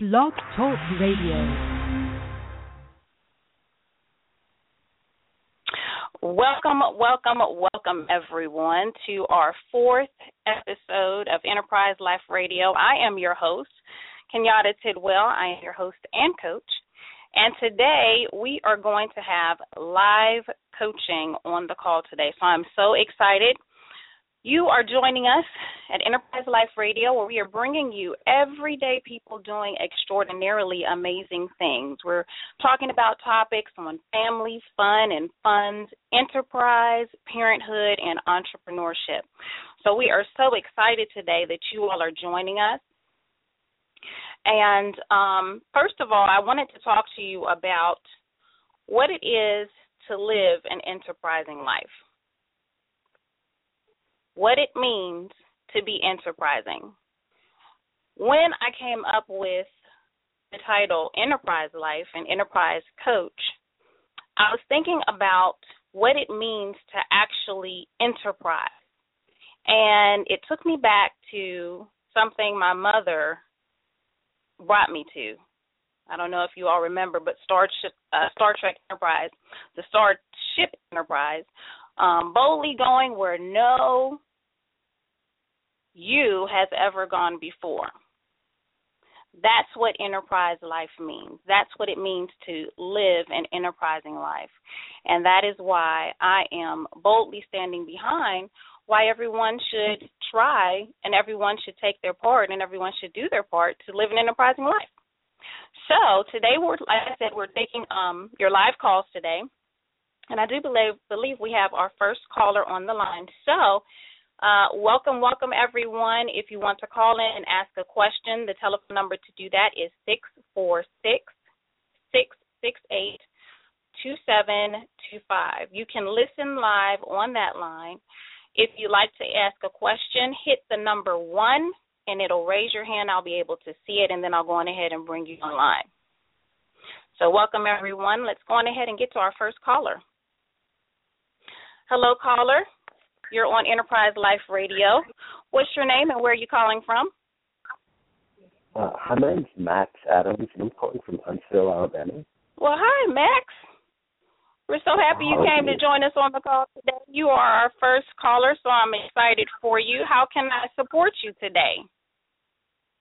Blog Talk Radio. Welcome, welcome, welcome everyone to our fourth episode of Enterprise Life Radio. I am your host, Kenyatte Tidwell. I am your host and coach. And today we are going to have live coaching on the call today. So I'm so excited you are joining us at Enterprise Life Radio, where we are bringing you everyday people doing extraordinarily amazing things. We're talking about topics on family, fun, and funds, enterprise, parenthood, and entrepreneurship. So we are so excited today that you all are joining us. And um, first of all, I wanted to talk to you about what it is to live an enterprising life what it means to be enterprising. When I came up with the title Enterprise Life and Enterprise Coach, I was thinking about what it means to actually enterprise. And it took me back to something my mother brought me to. I don't know if you all remember, but Star, uh, Star Trek Enterprise, the Starship Enterprise, um, boldly going where no you has ever gone before. That's what enterprise life means. That's what it means to live an enterprising life. And that is why I am boldly standing behind why everyone should try and everyone should take their part and everyone should do their part to live an enterprising life. So today we're like I said, we're taking um your live calls today. And I do believe believe we have our first caller on the line. So uh, welcome, welcome everyone. If you want to call in and ask a question, the telephone number to do that is six four six six six eight two seven two five. You can listen live on that line. If you'd like to ask a question, hit the number one and it'll raise your hand. I'll be able to see it and then I'll go on ahead and bring you online. So welcome everyone. Let's go on ahead and get to our first caller. Hello, caller. You're on Enterprise Life Radio. What's your name and where are you calling from? Uh, hi, my name's Max Adams, and I'm calling from Huntsville, Alabama. Well, hi, Max. We're so happy you came to join us on the call today. You are our first caller, so I'm excited for you. How can I support you today?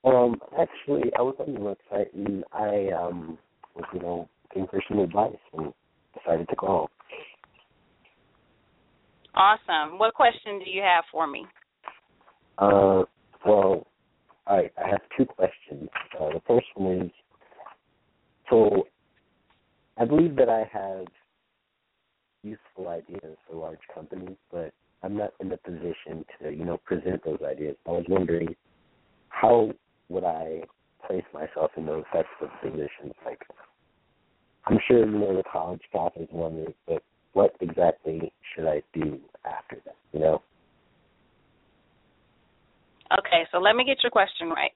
Um, actually, I was on your website and I um was, you know, looking for some advice and decided to call. Awesome. What question do you have for me? Uh, well, I I have two questions. Uh, the first one is, so I believe that I have useful ideas for large companies, but I'm not in the position to, you know, present those ideas. I was wondering how would I place myself in those types of positions? Like, I'm sure you know the college path is one but what exactly should I do after that? You know. Okay, so let me get your question right.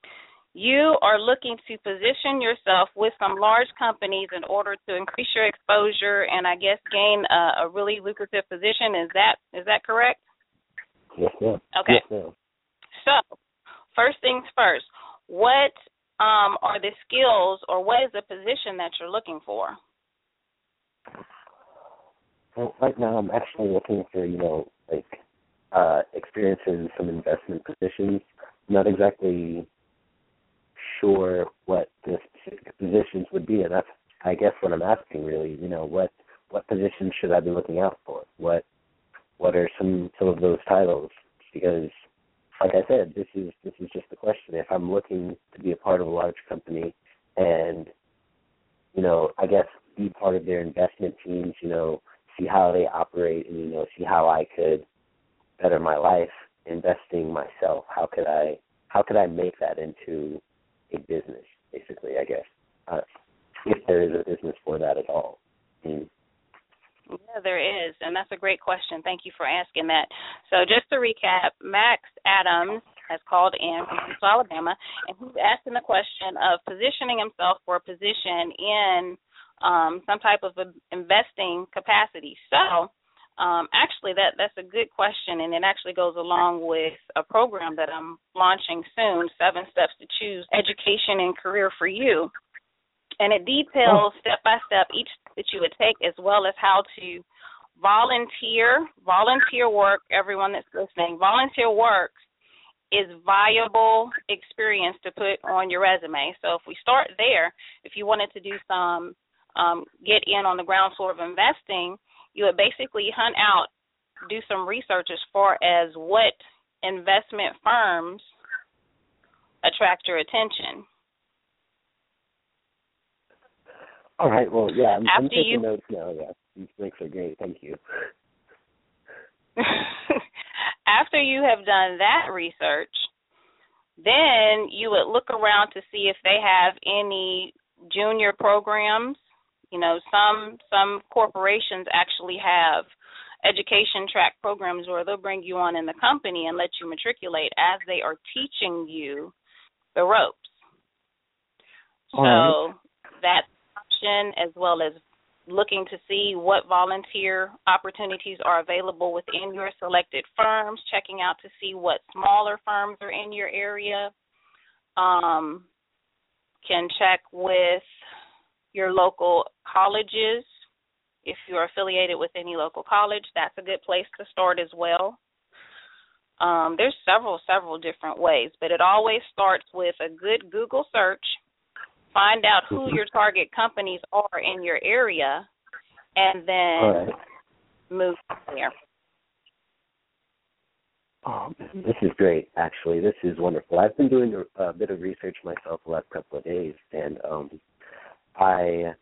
You are looking to position yourself with some large companies in order to increase your exposure and I guess gain a, a really lucrative position. Is that is that correct? Yes, ma'am. Okay. Yes, ma'am. So, first things first. What um, are the skills or what is the position that you're looking for? Well, right now I'm actually looking for, you know, like uh experience in some investment positions. not exactly sure what the specific positions would be and that's I guess what I'm asking really, you know, what what positions should I be looking out for? What what are some some of those titles? Because like I said, this is this is just the question. If I'm looking to be a part of a large company and you know, I guess be part of their investment teams, you know, see how they operate and you know see how I could better my life investing myself how could I how could I make that into a business basically I guess uh, if there is a business for that at all mm. Yeah, there is, and that's a great question. Thank you for asking that. So, just to recap, Max Adams has called in from Alabama, and he's asking the question of positioning himself for a position in um, some type of investing capacity. So, Um, actually, that that's a good question, and it actually goes along with a program that I'm launching soon: Seven Steps to Choose Education and Career for You. And it details step by step each that you would take, as well as how to volunteer. Volunteer work, everyone that's listening, volunteer work is viable experience to put on your resume. So if we start there, if you wanted to do some um, get in on the ground floor of investing, you would basically hunt out, do some research as far as what investment firms attract your attention. All right. Well, yeah, I'm, I'm taking you, notes now. Yeah, these links are great. Thank you. After you have done that research, then you would look around to see if they have any junior programs. You know, some some corporations actually have education track programs where they'll bring you on in the company and let you matriculate as they are teaching you the ropes. so right. that's option as well as looking to see what volunteer opportunities are available within your selected firms, checking out to see what smaller firms are in your area. Um, can check with your local colleges. If you're affiliated with any local college, that's a good place to start as well. Um, there's several, several different ways, but it always starts with a good Google search find out who Mm-hmm. your target companies are in your area, and then right. move from there. Um, this is great, actually. This is wonderful. I've been doing a, a bit of research myself the last couple of days, and um, I,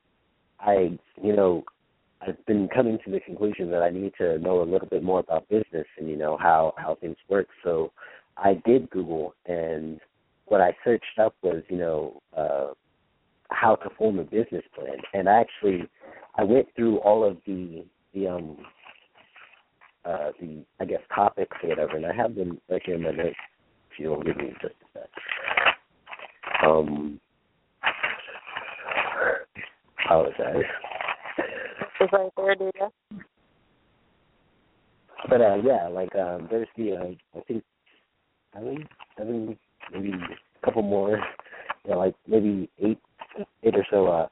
I, you know, I've been coming to the conclusion that I need to know a little bit more about business and you know how how things work. So I did Google, and what I searched up was you know uh, how to form a business plan, and I actually I went through all of the the um uh, the I guess topics or whatever, and I have them right here in my notes. If you'll give me just a sec. Um, apologize. Is right there, Dita. But uh, yeah, like um, there's the uh, I think seven, seven, maybe a couple more, yeah, like maybe eight, eight or so. Uh,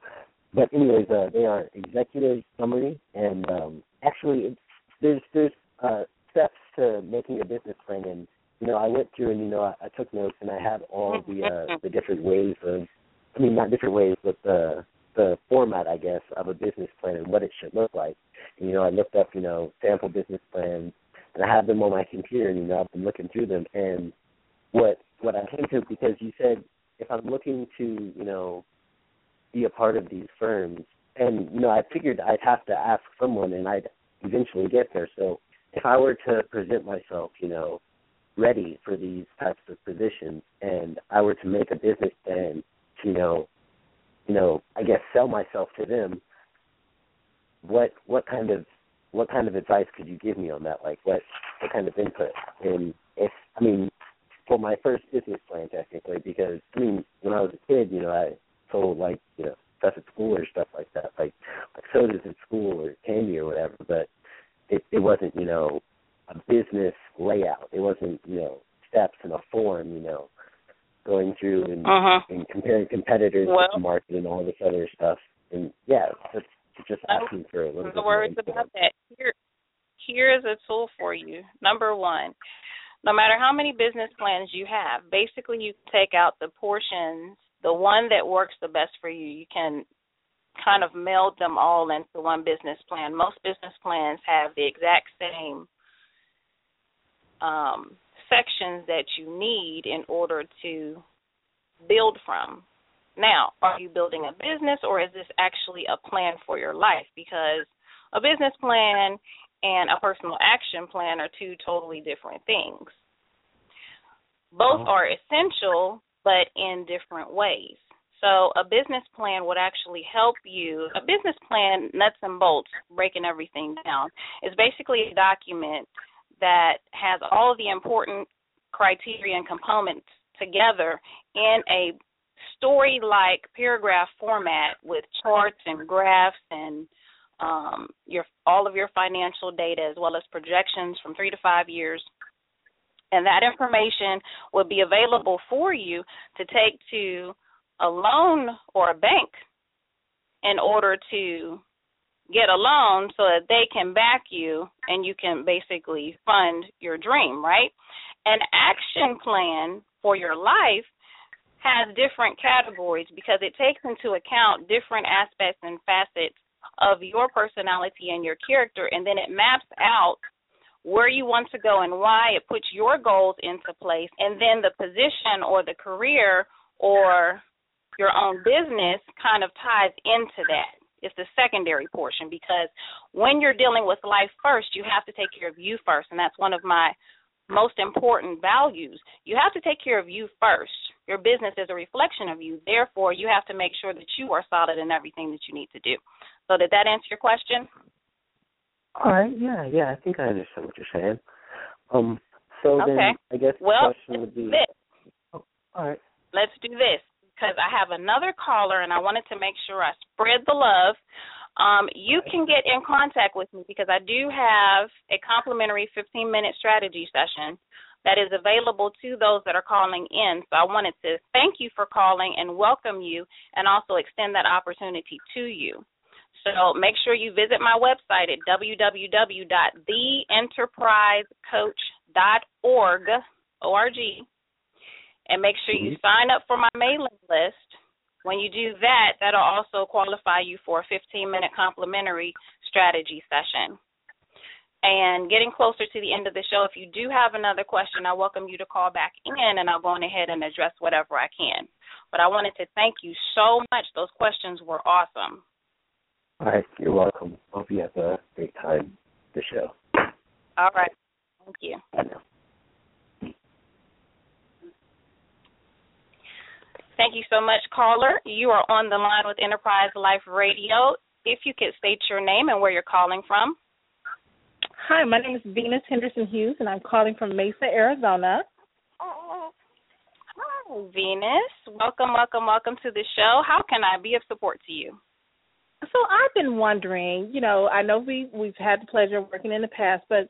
but anyways, uh, they are executive summary, and um, actually, it's, there's there's uh, steps to making a business plan, and you know, I went through and you know, I, I took notes, and I had all the uh, the different ways of, I mean, not different ways, but the the format, I guess, of a business plan and what it should look like. And, you know, I looked up, you know, sample business plans, and I have them on my computer, and you know, I've been looking through them, and what what I came to because you said if I'm looking to, you know, be a part of these firms, and you know, I figured I'd have to ask someone, and I'd eventually get there. So if I were to present myself, you know, ready for these types of positions, and I were to make a business plan, to, you know, you know, I guess sell myself to them, what what kind of what kind of advice could you give me on that? Like what what kind of input? And if I mean, for my first business plan technically, because I mean, when I was a kid, you know, I sold like, you know, stuff at school or stuff like that, like like sodas at school or candy or whatever, but it it wasn't, you know, a business layout. It wasn't, you know, steps and a form, you know, going through and, Uh-huh. and comparing competitors Well- with the market and all this other stuff. And yeah, just just asking for a little bit No worries about that. Here, here's a tool for you. Number one, no matter how many business plans you have, basically you take out the portions, the one that works the best for you. You can kind of meld them all into one business plan. Most business plans have the exact same um, that you need in order to build from. Now, are you building a business or is this actually a plan for your life? Because a business plan and a personal action plan are two totally different things. Both Oh. are essential, but in different ways. So, a business plan would actually help you. A business plan, nuts and bolts, breaking everything down, is basically a document that has all the important criteria and components together in a story like paragraph format with charts and graphs and um, your all of your financial data as well as projections from three to five years. And that information will be available for you to take to a loan or a bank in order to get a loan so that they can back you and you can basically fund your dream, right? An action plan for your life has different categories because it takes into account different aspects and facets of your personality and your character and then it maps out where you want to go and why it puts your goals into place and then the position or the career or your own business kind of ties into that. It's the secondary portion because when you're dealing with life first, you have to take care of you first, and that's one of my most important values. You have to take care of you first. Your business is a reflection of you. Therefore, you have to make sure that you are solid in everything that you need to do. So, did that answer your question? All right. Yeah. Yeah. I think I understand what you're saying. Um. So okay. then, I guess well, the question would be. This. Oh, all right. Let's do this because I have another caller and I wanted to make sure I spread the love. Um, you can get in contact with me because I do have a complimentary 15 minute strategy session that is available to those that are calling in. So I wanted to thank you for calling and welcome you and also extend that opportunity to you. So make sure you visit my website at www.theenterprisecoach.org, O-R-G, and make sure you Mm-hmm. sign up for my mailing list. When you do that, that'll also qualify you for a 15 minute complimentary strategy session. And getting closer to the end of the show, if you do have another question, I welcome you to call back in and I'll go on ahead and address whatever I can. But I wanted to thank you so much. Those questions were awesome. All right. You're welcome. Hope you have a great time. The show. All right. Thank you. I know. Thank you so much, caller. You are on the line with Enterprise Life Radio. If you could state your name and where you're calling from. Hi, my name is Venus Henderson Hughes, and I'm calling from Mesa, Arizona. Hi, Venus. Welcome, welcome, welcome to the show. How can I be of support to you? So I've been wondering, you know, I know we we've had the pleasure of working in the past, but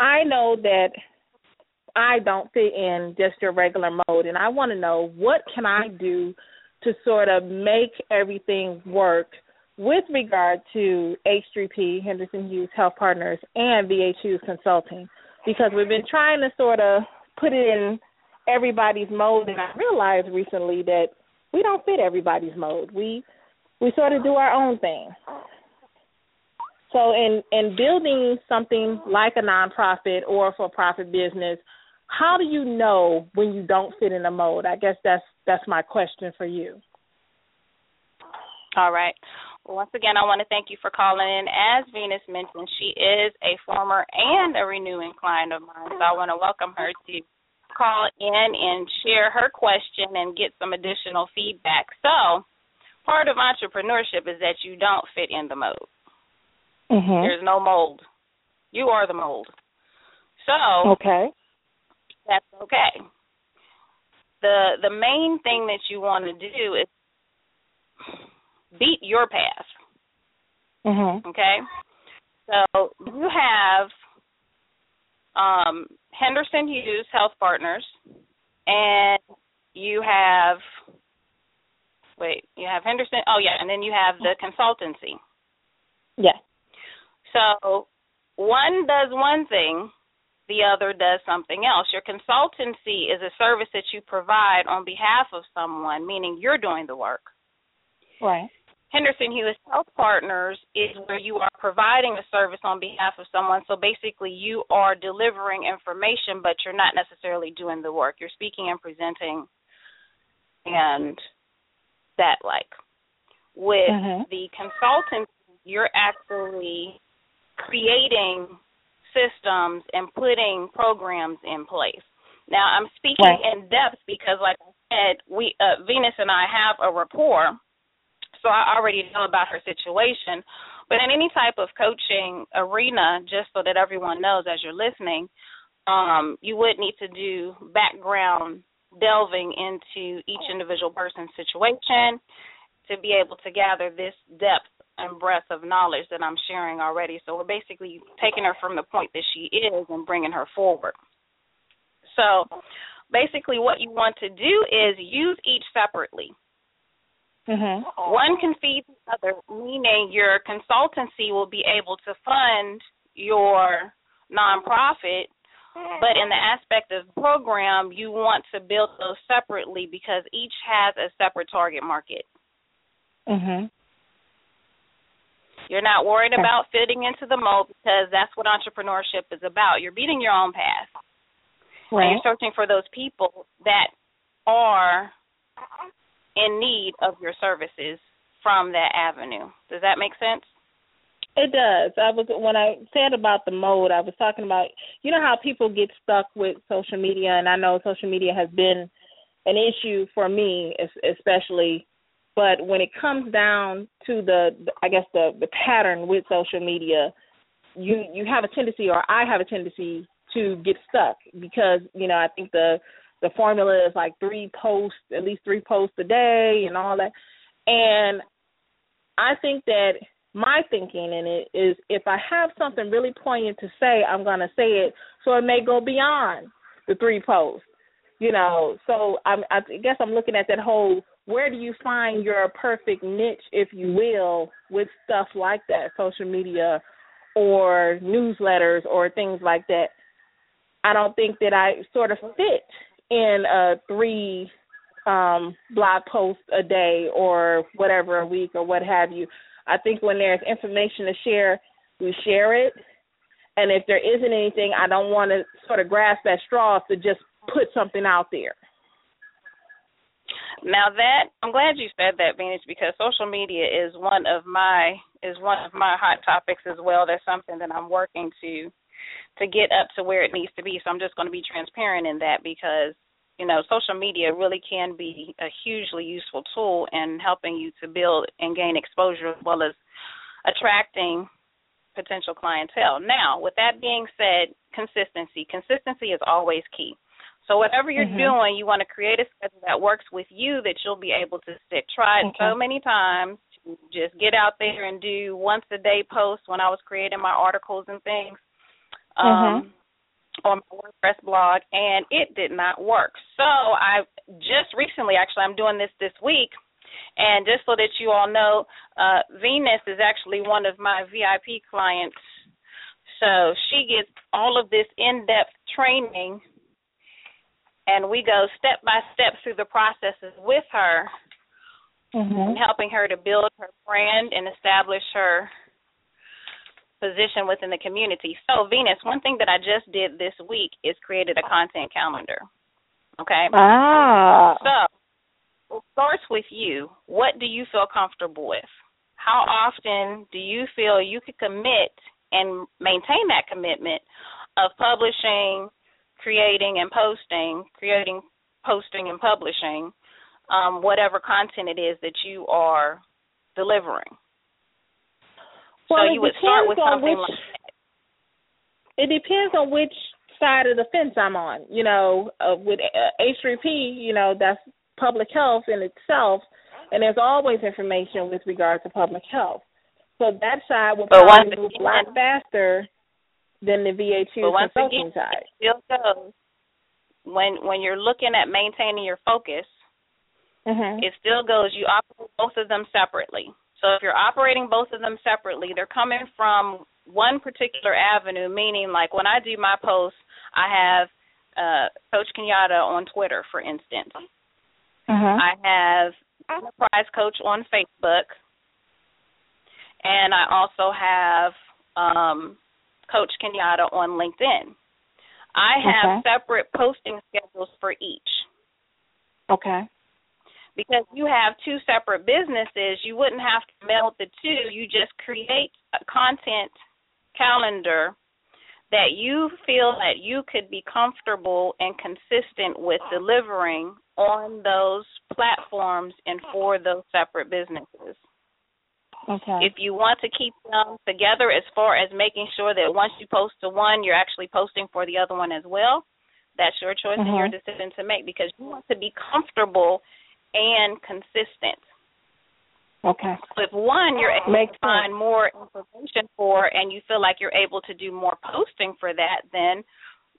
I know that I don't fit in just your regular mode, and I want to know what can I do to sort of make everything work with regard to H3P Henderson Hughes Health Partners and VH Hughes Consulting, because we've been trying to sort of put it in everybody's mode, and I realized recently that we don't fit everybody's mode. We we sort of do our own thing. So in in building something like a nonprofit or for profit business, how do you know when you don't fit in a mold? I guess that's that's my question for you. All right. Once again, I want to thank you for calling in. As Venus mentioned, she is a former and a renewing client of mine, so I want to welcome her to call in and share her question and get some additional feedback. So, part of entrepreneurship is that you don't fit in the mold. Mhm. There's no mold. You are the mold. So, Okay. That's okay. The the main thing that you want to do is beat your past. Mhm. Okay? So you have um, Henderson Hughes Health Partners and you have wait, you have Henderson oh yeah, and then you have the consultancy. Yeah. So one does one thing, the other does something else. Your consultancy is a service that you provide on behalf of someone, meaning you're doing the work. Right. Henderson Hughes Health Partners is where you are providing a service on behalf of someone. So basically, you are delivering information, but you're not necessarily doing the work. You're speaking and presenting, and that like. With Mhm. the consultant, you're actually creating systems and putting programs in place. Now, I'm speaking Right. in depth because, like I said, we uh, Venus and I have a rapport so I already know about her situation. But in any type of coaching arena, just so that everyone knows as you're listening, um, you would need to do background delving into each individual person's situation to be able to gather this depth and breadth of knowledge that I'm sharing already. So we're basically taking her from the point that she is and bringing her forward. So basically, what you want to do is use each separately. Mhm. One can feed the other, meaning your consultancy will be able to fund your nonprofit, but in the aspect of program, you want to build those separately because each has a separate target market. Mhm. You're not worried about fitting into the mold because that's what entrepreneurship is about. You're beating your own path. And Right. you're searching for those people that are in need of your services from that avenue. Does that make sense? It does. I was when I said about the mode, I was talking about you know how people get stuck with social media, and I know social media has been an issue for me, especially. But when it comes down to the, I guess the the pattern with social media, you you have a tendency, or I have a tendency to get stuck because you know I think the the formula is like three posts, at least three posts a day, and all that. And I think that my thinking in it is if I have something really poignant to say, I'm going to say it so it may go beyond the three posts. You know, so I'm, I guess I'm looking at that whole where do you find your perfect niche, if you will, with stuff like that, social media or newsletters or things like that. I don't think that I sort of fit in a three um blog posts a day or whatever a week or what have you. I think when there's information to share, we share it. And if there isn't anything, I don't want to sort of grasp at straws to just put something out there. Now that I'm glad you said that, Venus, because social media is one of my is one of my hot topics as well. That's something that I'm working to to get up to where it needs to be. So I'm just going to be transparent in that because you know social media really can be a hugely useful tool in helping you to build and gain exposure as well as attracting potential clientele. Now, with that being said, consistency. Consistency is always key. So whatever you're Mhm. doing, you want to create a schedule that works with you that you'll be able to stick. Tried Okay. so many times just get out there and do once a day posts when I was creating my articles and things. Um on my WordPress blog and it did not work. So I just recently actually I'm doing this this week and just so that you all know, uh Venus is actually one of my VIP clients. So she gets all of this in-depth training and we go step by step through the processes with her Mm-hmm. helping her to build her brand and establish her position within the community. So, Venus, one thing that I just did this week is created a content calendar. Okay? Ah. So, it starts with you. What do you feel comfortable with? How often do you feel you could commit and maintain that commitment of publishing, creating, and posting, creating, posting, and publishing um, whatever content it is that you are delivering? Well, so it you would start with depends on something which, like It depends on which side of the fence I'm on. You know, uh, with uh, H3P, you know, that's public health in itself, and there's always information with regard to public health. So that side will But probably move a lot faster than the VHU But once consulting again, side. it still goes when when you're looking at maintaining your focus, Mm-hmm. it still goes you operate both of them separately. So if you're operating both of them separately, they're coming from one particular avenue, meaning like when I do my posts, I have uh Coach Kenyatte on Twitter, for instance. Mm-hmm. I have Enterprise Coach on Facebook, and I also have um, Coach Kenyatte on LinkedIn. I have Okay. separate posting schedules for each. Okay. Because you have two separate businesses, you wouldn't have to meld the two. You just create a content calendar that you feel that you could be comfortable and consistent with delivering on those platforms and for those separate businesses. Okay. If you want to keep them together as far as making sure that once you post to one, you're actually posting for the other one as well, that's your choice and your Mhm. decision to make because you want to be comfortable and consistent. Okay. So if one you're able Makes to find more information for and you feel like you're able to do more posting for that, then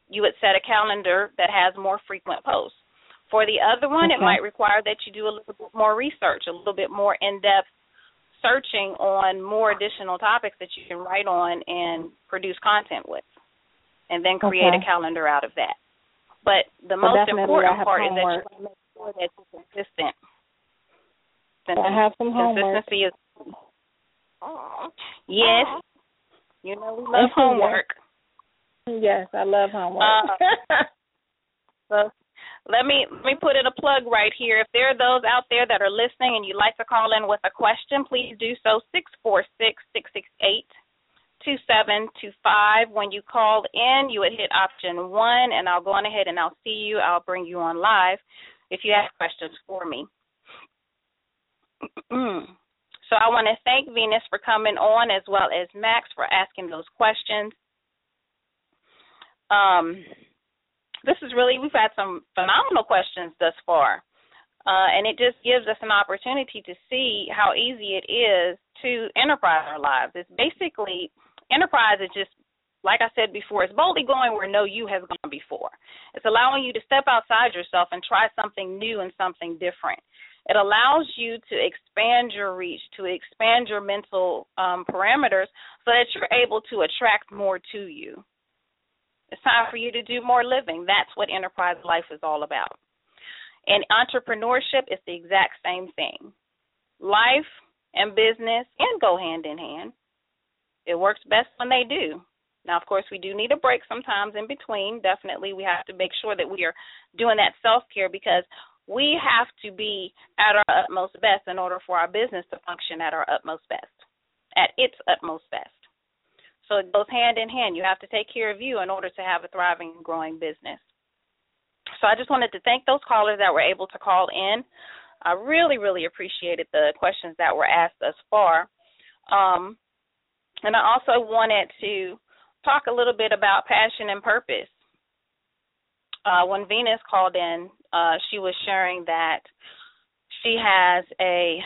you would set a calendar that has more frequent posts. For the other one, Okay. it might require that you do a little bit more research, a little bit more in depth searching on more additional topics that you can write on and produce content with. And then create Okay. a calendar out of that. But the But most important part is that you homework. want to make sure that you're consistent. I have some homework. Consistency is yes. You know we love homework. Yes, I love homework. Uh, So let me let me put in a plug right here. If there are those out there that are listening and you'd like to call in with a question, please do so six four six six six eight two seven two five. When you call in, you would hit option one, and I'll go on ahead and I'll see you. I'll bring you on live if you have questions for me. so I want to thank Venus for coming on as well as Max for asking those questions. Um, this is really we've had some phenomenal questions thus far. Uh, and it just gives us an opportunity to see how easy it is to enterprise our lives. It's basically enterprise is just like I said before, it's boldly going where no you has gone before. It's allowing you to step outside yourself and try something new and something different. It allows you to expand your reach, to expand your mental um, parameters so that you're able to attract more to you. It's time for you to do more living. That's what enterprise life is all about. And entrepreneurship is the exact same thing. Life and business can go hand in hand. It works best when they do. Now, of course, we do need a break sometimes in between. Definitely, we have to make sure that we are doing that self care because we have to be at our utmost best in order for our business to function at our utmost best, at its utmost best. So it goes hand in hand. You have to take care of you in order to have a thriving and growing business. So I just wanted to thank those callers that were able to call in. I really, really appreciated the questions that were asked thus far. Um, and I also wanted to talk a little bit about passion and purpose. Uh, when Venus called in, uh, she was sharing that she has a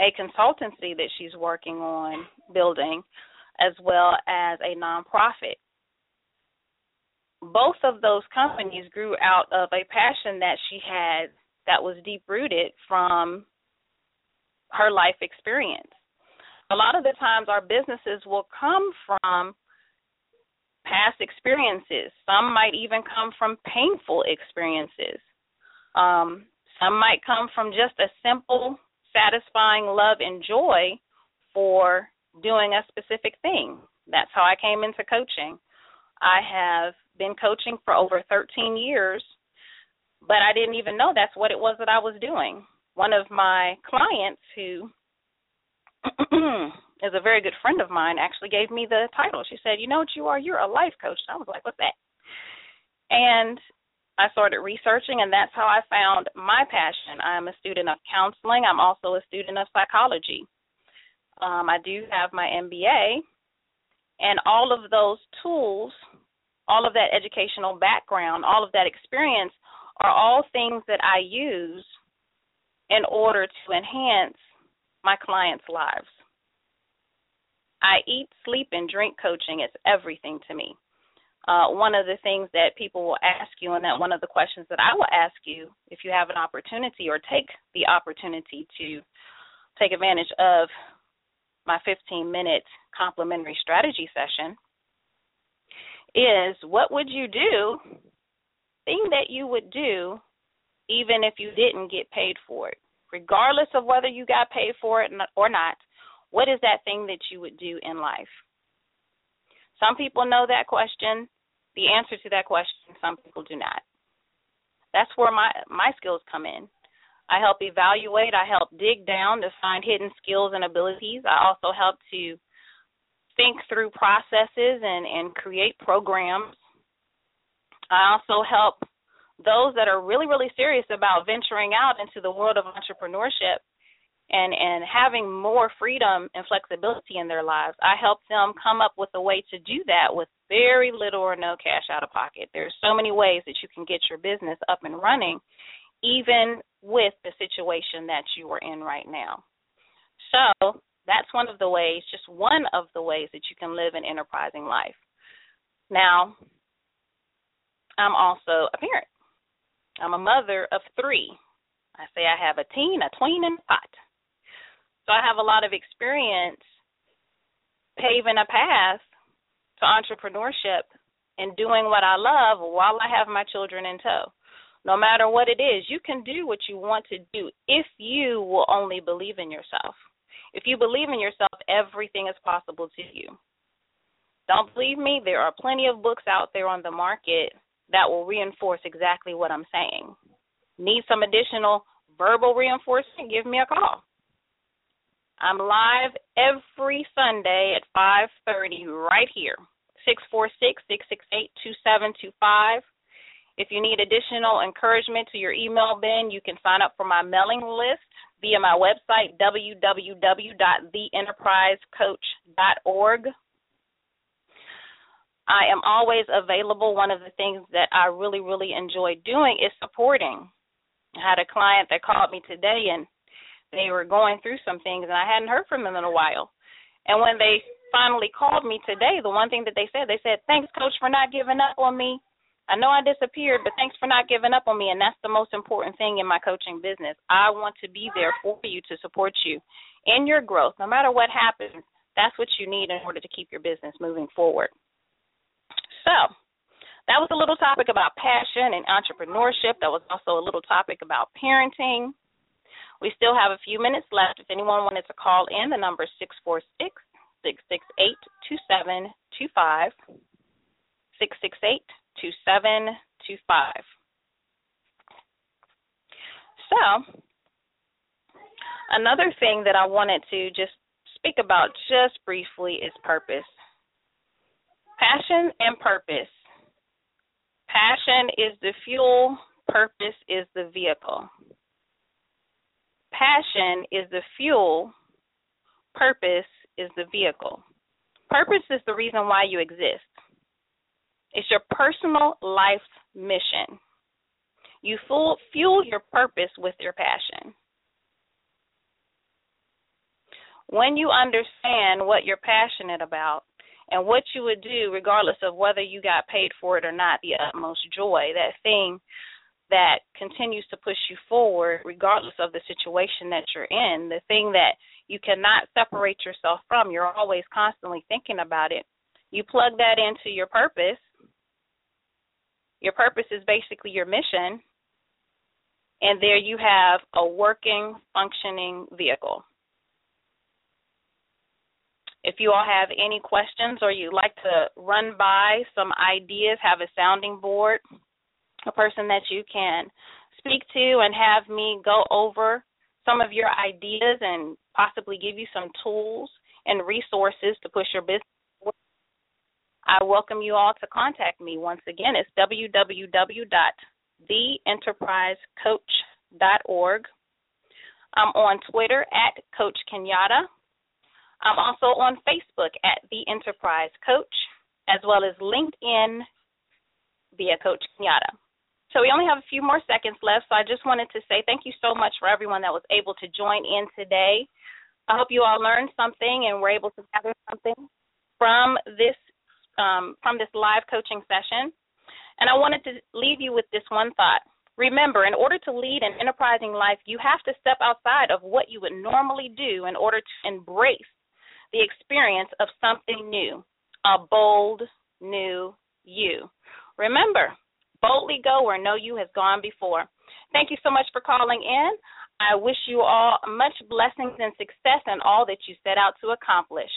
a consultancy that she's working on building, as well as a nonprofit. Both of those companies grew out of a passion that she had that was deep rooted from her life experience. A lot of the times, our businesses will come from past experiences. Some might even come from painful experiences. Um, some might come from just a simple, satisfying love and joy for doing a specific thing. That's how I came into coaching. I have been coaching for over 13 years, but I didn't even know that's what it was that I was doing. One of my clients, who is a very good friend of mine, actually gave me the title. She said, "You know what you are? You're a life coach." I was like, "What's that?" And I started researching, and that's how I found my passion. I'm a student of counseling. I'm also a student of psychology. Um, I do have my MBA, and all of those tools, all of that educational background, all of that experience are all things that I use in order to enhance my clients' lives. I eat, sleep, and drink coaching. It's everything to me. Uh, one of the things that people will ask you, and that one of the questions that I will ask you if you have an opportunity or take the opportunity to take advantage of my 15 minute complimentary strategy session is what would you do, thing that you would do even if you didn't get paid for it, regardless of whether you got paid for it or not, what is that thing that you would do in life? Some people know that question, the answer to that question, some people do not. That's where my my skills come in. I help evaluate, I help dig down to find hidden skills and abilities. I also help to think through processes and, and create programs. I also help those that are really, really serious about venturing out into the world of entrepreneurship and, and having more freedom and flexibility in their lives. I help them come up with a way to do that with very little or no cash out of pocket. There's so many ways that you can get your business up and running, even with the situation that you are in right now. So that's one of the ways, just one of the ways that you can live an enterprising life. Now, I'm also a parent. I'm a mother of three. I say I have a teen, a tween, and a pot. So I have a lot of experience paving a path to entrepreneurship and doing what I love while I have my children in tow. No matter what it is, you can do what you want to do if you will only believe in yourself. If you believe in yourself, everything is possible to you. Don't believe me? There are plenty of books out there on the market that will reinforce exactly what I'm saying. Need some additional verbal reinforcement? Give me a call. I'm live every Sunday at 5:30 right here. 646-668-2725. If you need additional encouragement to your email bin, you can sign up for my mailing list via my website www.theenterprisecoach.org. I am always available. One of the things that I really, really enjoy doing is supporting. I had a client that called me today and they were going through some things and I hadn't heard from them in a while. And when they finally called me today, the one thing that they said, they said, Thanks, coach, for not giving up on me. I know I disappeared, but thanks for not giving up on me. And that's the most important thing in my coaching business. I want to be there for you to support you in your growth. No matter what happens, that's what you need in order to keep your business moving forward. So, that was a little topic about passion and entrepreneurship. That was also a little topic about parenting. We still have a few minutes left. If anyone wanted to call in, the number is 646 668 2725. 668 2725. So, another thing that I wanted to just speak about just briefly is purpose. Passion and purpose. Passion is the fuel, purpose is the vehicle. Passion is the fuel, purpose is the vehicle. Purpose is the reason why you exist. It's your personal life mission. You fuel, fuel your purpose with your passion. When you understand what you're passionate about, and what you would do regardless of whether you got paid for it or not the utmost joy that thing that continues to push you forward regardless of the situation that you're in the thing that you cannot separate yourself from you're always constantly thinking about it you plug that into your purpose your purpose is basically your mission and there you have a working functioning vehicle. If you all have any questions or you'd like to run by some ideas, have a sounding board, a person that you can speak to and have me go over some of your ideas and possibly give you some tools and resources to push your business I welcome you all to contact me. Once again, it's www.theenterprisecoach.org. I'm on Twitter at Coach Kenyatte. I'm also on Facebook at The Enterprise Coach, as well as LinkedIn via Coach Kenyatte. So we only have a few more seconds left, so I just wanted to say thank you so much for everyone that was able to join in today. I hope you all learned something and were able to gather something from this um, from this live coaching session. And I wanted to leave you with this one thought. Remember, in order to lead an enterprising life, you have to step outside of what you would normally do in order to embrace the experience of something new, a bold, new you. Remember, boldly go where no you has gone before. Thank you so much for calling in. I wish you all much blessings and success in all that you set out to accomplish.